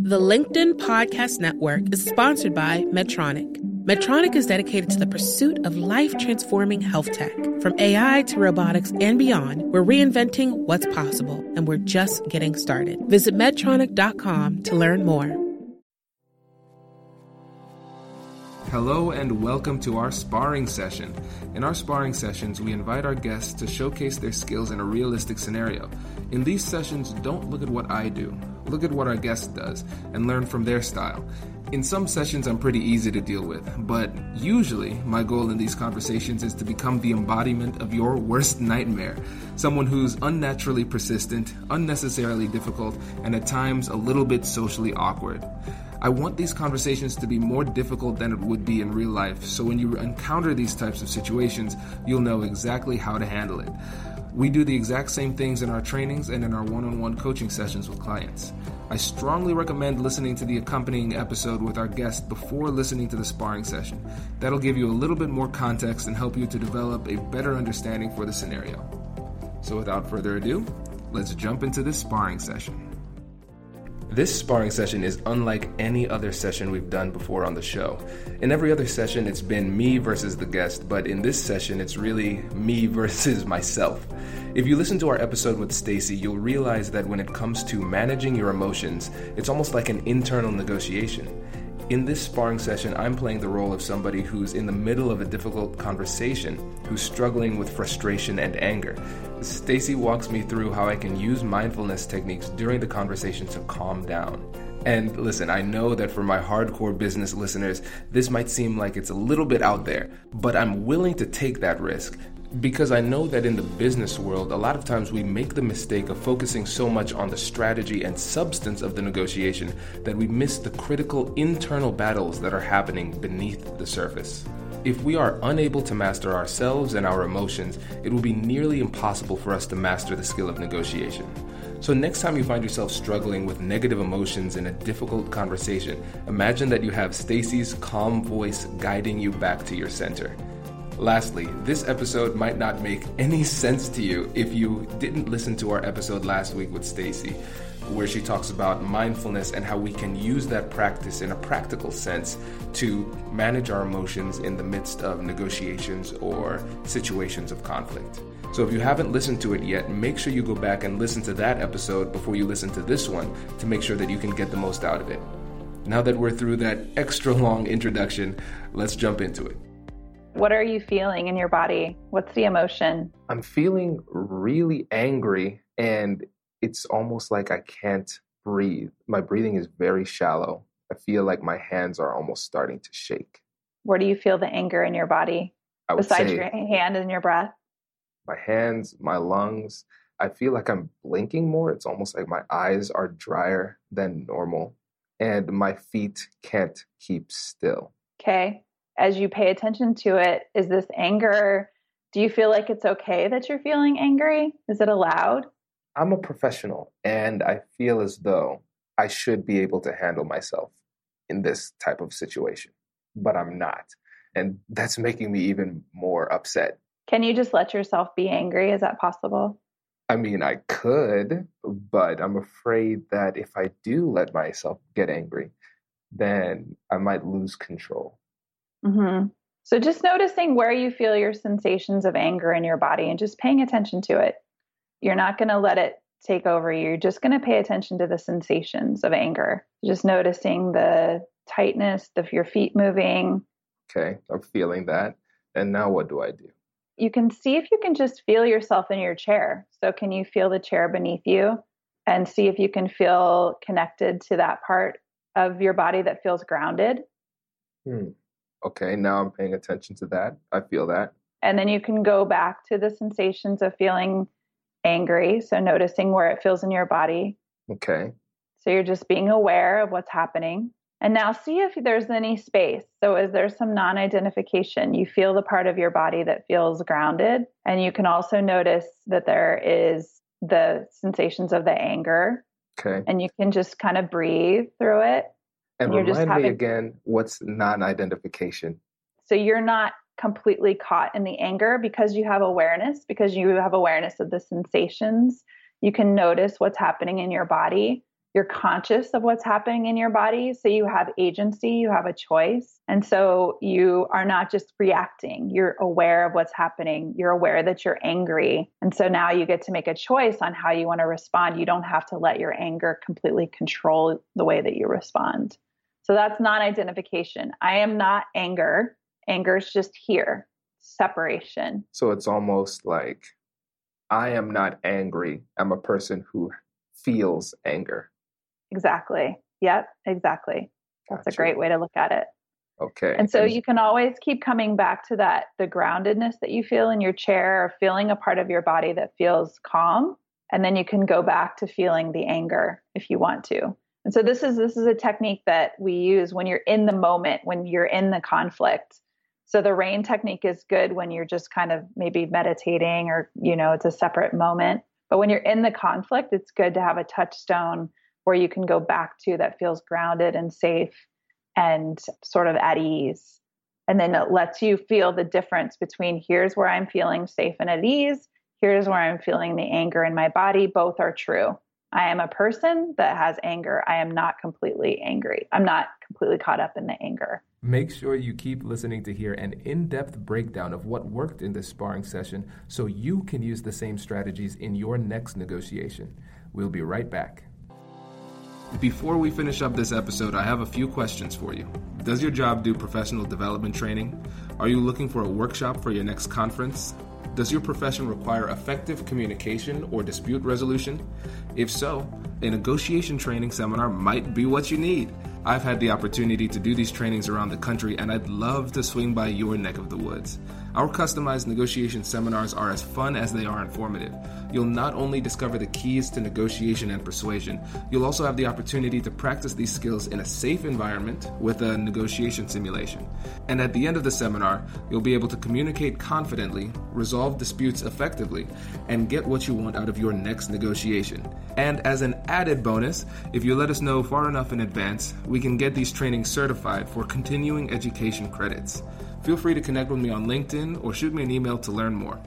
The LinkedIn Podcast Network is sponsored by Medtronic. Medtronic is dedicated to the pursuit of life transforming health tech. From AI to robotics and beyond, we're reinventing what's possible, and we're just getting started. Visit Medtronic.com to learn more. Hello and welcome to our sparring session. In our sparring sessions, we invite our guests to showcase their skills in a realistic scenario. In these sessions, don't look at what I do, look at what our guest does, and learn from their style. In some sessions, I'm pretty easy to deal with, but usually my goal in these conversations is to become the embodiment of your worst nightmare. Someone who's unnaturally persistent, unnecessarily difficult, and at times a little bit socially awkward. I want these conversations to be more difficult than it would be in real life, so when you encounter these types of situations, you'll know exactly how to handle it. We do the exact same things in our trainings and in our one on one coaching sessions with clients. I strongly recommend listening to the accompanying episode with our guest before listening to the sparring session. That'll give you a little bit more context and help you to develop a better understanding for the scenario. So, without further ado, let's jump into this sparring session. This sparring session is unlike any other session we've done before on the show. In every other session, it's been me versus the guest, but in this session, it's really me versus myself. If you listen to our episode with Stacy, you'll realize that when it comes to managing your emotions, it's almost like an internal negotiation. In this sparring session, I'm playing the role of somebody who's in the middle of a difficult conversation, who's struggling with frustration and anger. Stacy walks me through how I can use mindfulness techniques during the conversation to calm down. And listen, I know that for my hardcore business listeners, this might seem like it's a little bit out there, but I'm willing to take that risk because I know that in the business world, a lot of times we make the mistake of focusing so much on the strategy and substance of the negotiation that we miss the critical internal battles that are happening beneath the surface. If we are unable to master ourselves and our emotions, it will be nearly impossible for us to master the skill of negotiation. So, next time you find yourself struggling with negative emotions in a difficult conversation, imagine that you have Stacy's calm voice guiding you back to your center. Lastly, this episode might not make any sense to you if you didn't listen to our episode last week with Stacy, where she talks about mindfulness and how we can use that practice in a practical sense to manage our emotions in the midst of negotiations or situations of conflict. So if you haven't listened to it yet, make sure you go back and listen to that episode before you listen to this one to make sure that you can get the most out of it. Now that we're through that extra long introduction, let's jump into it. What are you feeling in your body? What's the emotion? I'm feeling really angry and it's almost like I can't breathe. My breathing is very shallow. I feel like my hands are almost starting to shake. Where do you feel the anger in your body? Besides your hand and your breath? My hands, my lungs. I feel like I'm blinking more. It's almost like my eyes are drier than normal. And my feet can't keep still. Okay as you pay attention to it, is this anger? Do you feel like it's okay that you're feeling angry? Is it allowed? I'm a professional and I feel as though I should be able to handle myself in this type of situation, but I'm not. And that's making me even more upset. Can you just let yourself be angry? Is that possible? I mean, I could, but I'm afraid that if I do let myself get angry, then I might lose control. Mm-hmm. So just noticing where you feel your sensations of anger in your body and just paying attention to it. You're not going to let it take over you. You're just going to pay attention to the sensations of anger. Just noticing the tightness of your feet moving. Okay, I'm feeling that. And now what do I do? You can see if you can just feel yourself in your chair. So, can you feel the chair beneath you and see if you can feel connected to that part of your body that feels grounded? Hmm okay, now I'm paying attention to that. I feel that. And then you can go back to the sensations of feeling angry. So noticing where it feels in your body. Okay. So you're just being aware of what's happening. And now see if there's any space. So is there some non identification? You feel the part of your body that feels grounded. And you can also notice that there is the sensations of the anger. Okay. And you can just kind of breathe through it. And you're remind having, me again, what's non-identification? So you're not completely caught in the anger because you have awareness, because you have awareness of the sensations. You can notice what's happening in your body, you're conscious of what's happening in your body. So you have agency, you have a choice. And so you are not just reacting, you're aware of what's happening. You're aware that you're angry. And so now you get to make a choice on how you want to respond. You don't have to let your anger completely control the way that you respond. So that's non identification. I am not anger. Anger is just here, separation. So it's almost like I am not angry. I'm a person who feels anger. Exactly. Yep, exactly. That's gotcha. a great way to look at it. Okay. And so and you can always keep coming back to that the groundedness that you feel in your chair or feeling a part of your body that feels calm and then you can go back to feeling the anger if you want to. And so this is this is a technique that we use when you're in the moment, when you're in the conflict. So the rain technique is good when you're just kind of maybe meditating or you know it's a separate moment. But when you're in the conflict, it's good to have a touchstone where you can go back to that feels grounded and safe and sort of at ease. And then it lets you feel the difference between here's where I'm feeling safe and at ease, here's where I'm feeling the anger in my body. Both are true. I am a person that has anger. I am not completely angry. I'm not completely caught up in the anger. Make sure you keep listening to hear an in depth breakdown of what worked in this sparring session so you can use the same strategies in your next negotiation. We'll be right back. Before we finish up this episode, I have a few questions for you. Does your job do professional development training? Are you looking for a workshop for your next conference? Does your profession require effective communication or dispute resolution? If so, a negotiation training seminar might be what you need. I've had the opportunity to do these trainings around the country, and I'd love to swing by your neck of the woods. Our customized negotiation seminars are as fun as they are informative. You'll not only discover the keys to negotiation and persuasion, you'll also have the opportunity to practice these skills in a safe environment with a negotiation simulation. And at the end of the seminar, you'll be able to communicate confidently, resolve disputes effectively, and get what you want out of your next negotiation. And as an added bonus, if you let us know far enough in advance, we can get these trainings certified for continuing education credits. Feel free to connect with me on LinkedIn or shoot me an email to learn more.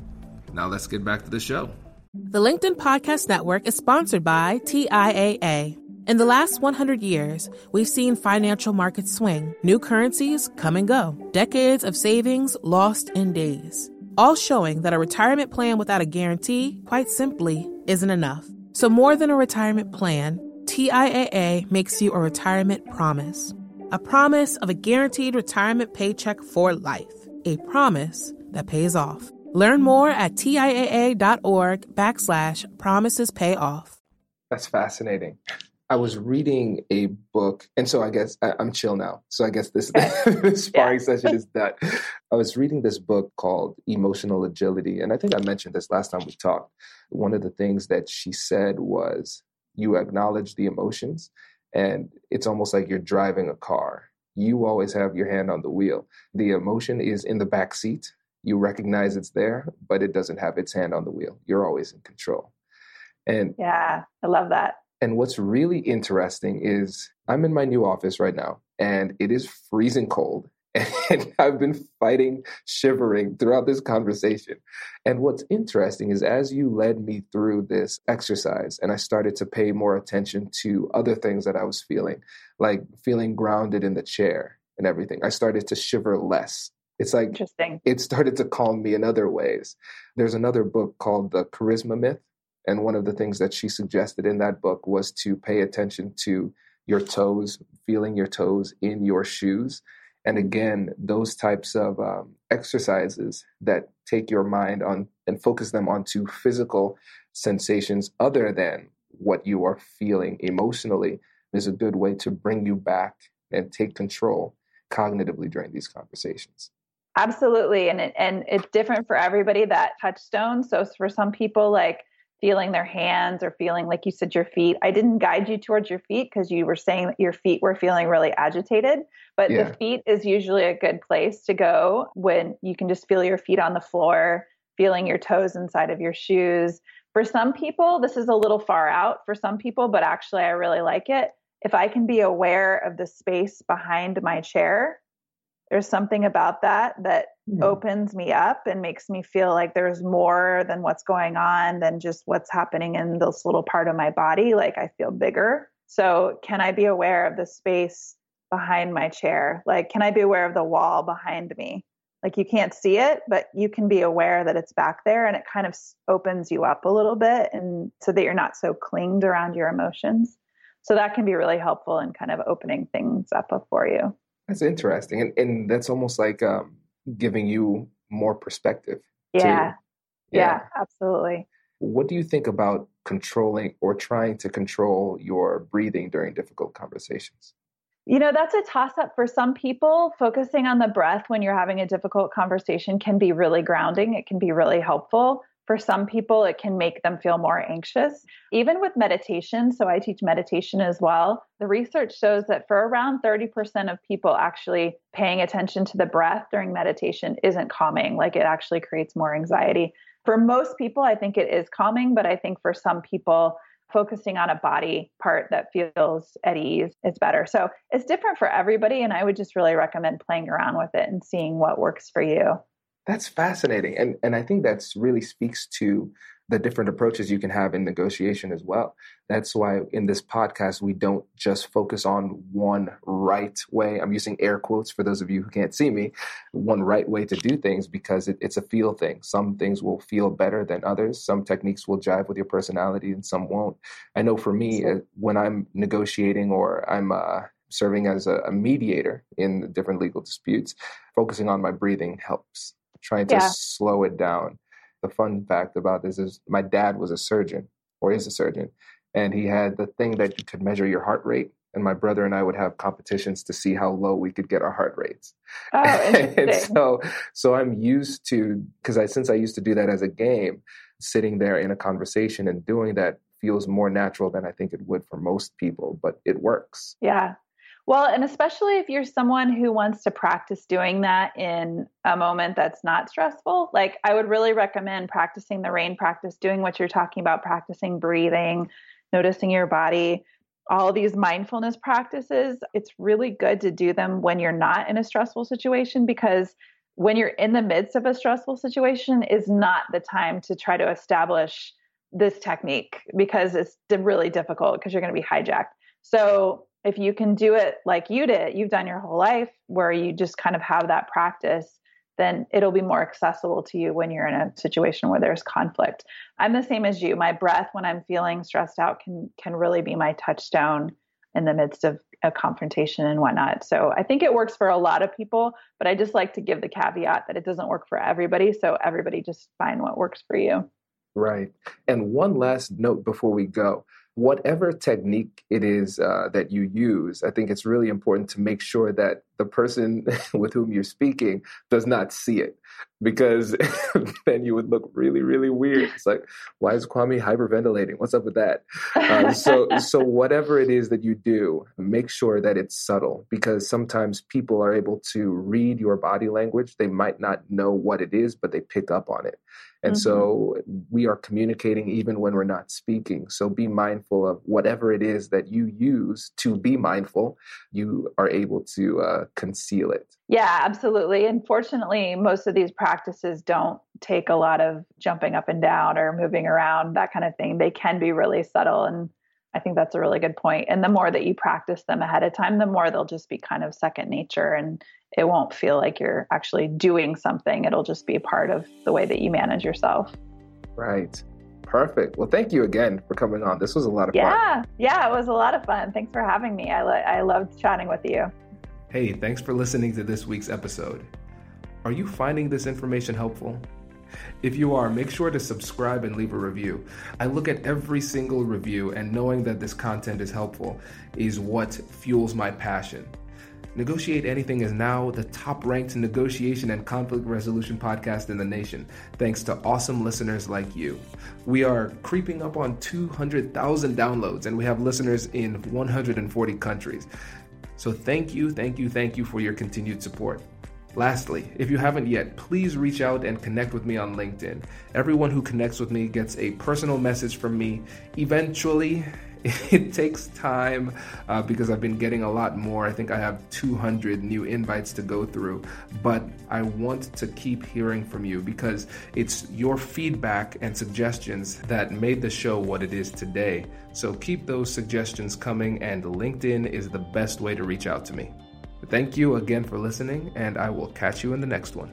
Now let's get back to the show. The LinkedIn Podcast Network is sponsored by TIAA. In the last 100 years, we've seen financial markets swing, new currencies come and go, decades of savings lost in days, all showing that a retirement plan without a guarantee, quite simply, isn't enough. So, more than a retirement plan, TIAA makes you a retirement promise a promise of a guaranteed retirement paycheck for life. A promise that pays off. Learn more at TIAA.org backslash promises pay off. That's fascinating. I was reading a book, and so I guess I, am chill now. So I guess this, this sparring yeah. session is that I was reading this book called Emotional Agility, and I think I mentioned this last time we talked. One of the things that she said was, "You acknowledge the emotions, and it's almost like you're driving a car. You always have your hand on the wheel. The emotion is in the back seat. You recognize it's there, but it doesn't have its hand on the wheel. You're always in control. And yeah, I love that. And what's really interesting is I'm in my new office right now and it is freezing cold and I've been fighting, shivering throughout this conversation. And what's interesting is as you led me through this exercise, and I started to pay more attention to other things that I was feeling, like feeling grounded in the chair and everything, I started to shiver less. It's like Interesting. it started to calm me in other ways. There's another book called The Charisma Myth. And one of the things that she suggested in that book was to pay attention to your toes, feeling your toes in your shoes and again, those types of um, exercises that take your mind on and focus them onto physical sensations other than what you are feeling emotionally is a good way to bring you back and take control cognitively during these conversations. Absolutely. And it, and it's different for everybody that touchstone. So for some people, like feeling their hands or feeling like you said your feet. I didn't guide you towards your feet because you were saying that your feet were feeling really agitated, but yeah. the feet is usually a good place to go when you can just feel your feet on the floor, feeling your toes inside of your shoes. For some people, this is a little far out for some people, but actually I really like it. If I can be aware of the space behind my chair, there's something about that that mm. opens me up and makes me feel like there's more than what's going on than just what's happening in this little part of my body like i feel bigger So, can I be aware of the space behind my chair? Like, can I be aware of the wall behind me? Like, you can't see it, but you can be aware that it's back there and it kind of opens you up a little bit and so that you're not so clinged around your emotions. So, that can be really helpful in kind of opening things up for you. That's interesting. And, and that's almost like um, giving you more perspective. Yeah. yeah. Yeah, absolutely. What do you think about controlling or trying to control your breathing during difficult conversations? You know, that's a toss up for some people. Focusing on the breath when you're having a difficult conversation can be really grounding, it can be really helpful. For some people, it can make them feel more anxious. Even with meditation, so I teach meditation as well, the research shows that for around 30% of people, actually paying attention to the breath during meditation isn't calming, like it actually creates more anxiety. For most people, I think it is calming, but I think for some people, focusing on a body part that feels at ease is better. So it's different for everybody. And I would just really recommend playing around with it and seeing what works for you. That's fascinating. And, and I think that's really speaks to the different approaches you can have in negotiation as well. That's why in this podcast, we don't just focus on one right way. I'm using air quotes for those of you who can't see me, one right way to do things because it, it's a feel thing. Some things will feel better than others. Some techniques will jive with your personality and some won't. I know for me, uh, when I'm negotiating or I'm, uh, serving as a, a, mediator in different legal disputes, focusing on my breathing helps. Trying to yeah. slow it down the fun fact about this is my dad was a surgeon or is a surgeon, and he had the thing that you could measure your heart rate. And my brother and I would have competitions to see how low we could get our heart rates. Oh, and so, so I'm used to because I since I used to do that as a game, sitting there in a conversation and doing that feels more natural than I think it would for most people, but it works. Yeah, well, and especially if you're someone who wants to practice doing that in a moment that's not stressful, like I would really recommend practicing the rain practice, doing what you're talking about, practicing breathing, noticing your body, all these mindfulness practices. It's really good to do them when you're not in a stressful situation because when you're in the midst of a stressful situation is not the time to try to establish this technique because it's really difficult because you're going to be hijacked. So if you can do it like you did, you've done your whole life where you just kind of have that practice, then it'll be more accessible to you when you're in a situation where there's conflict. I'm the same as you. My breath when I'm feeling stressed out can can really be my touchstone in the midst of a confrontation and whatnot. So I think it works for a lot of people, but I just like to give the caveat that it doesn't work for everybody. So everybody just find what works for you. Right. And one last note before we go whatever technique it is uh, that you use, I think it's really important to make sure that the person with whom you're speaking does not see it because then you would look really, really weird. It's like, why is Kwame hyperventilating? What's up with that? Uh, so, so whatever it is that you do, make sure that it's subtle because sometimes people are able to read your body language. They might not know what it is, but they pick up on it. And mm-hmm. so we are communicating even when we're not speaking. So be mindful of whatever it is that you use to be mindful. You are able to uh, conceal it. Yeah, absolutely. Unfortunately, most of these practices don't take a lot of jumping up and down or moving around, that kind of thing. They can be really subtle. And I think that's a really good point. And the more that you practice them ahead of time, the more they'll just be kind of second nature and it won't feel like you're actually doing something. It'll just be part of the way that you manage yourself. Right. Perfect. Well, thank you again for coming on. This was a lot of yeah, fun. Yeah, yeah, it was a lot of fun. Thanks for having me. I, lo- I loved chatting with you. Hey, thanks for listening to this week's episode. Are you finding this information helpful? If you are, make sure to subscribe and leave a review. I look at every single review, and knowing that this content is helpful is what fuels my passion. Negotiate Anything is now the top ranked negotiation and conflict resolution podcast in the nation, thanks to awesome listeners like you. We are creeping up on 200,000 downloads, and we have listeners in 140 countries. So thank you, thank you, thank you for your continued support. Lastly, if you haven't yet, please reach out and connect with me on LinkedIn. Everyone who connects with me gets a personal message from me eventually, It takes time uh, because I've been getting a lot more. I think I have 200 new invites to go through, but I want to keep hearing from you because it's your feedback and suggestions that made the show what it is today. So keep those suggestions coming, and LinkedIn is the best way to reach out to me. Thank you again for listening, and I will catch you in the next one.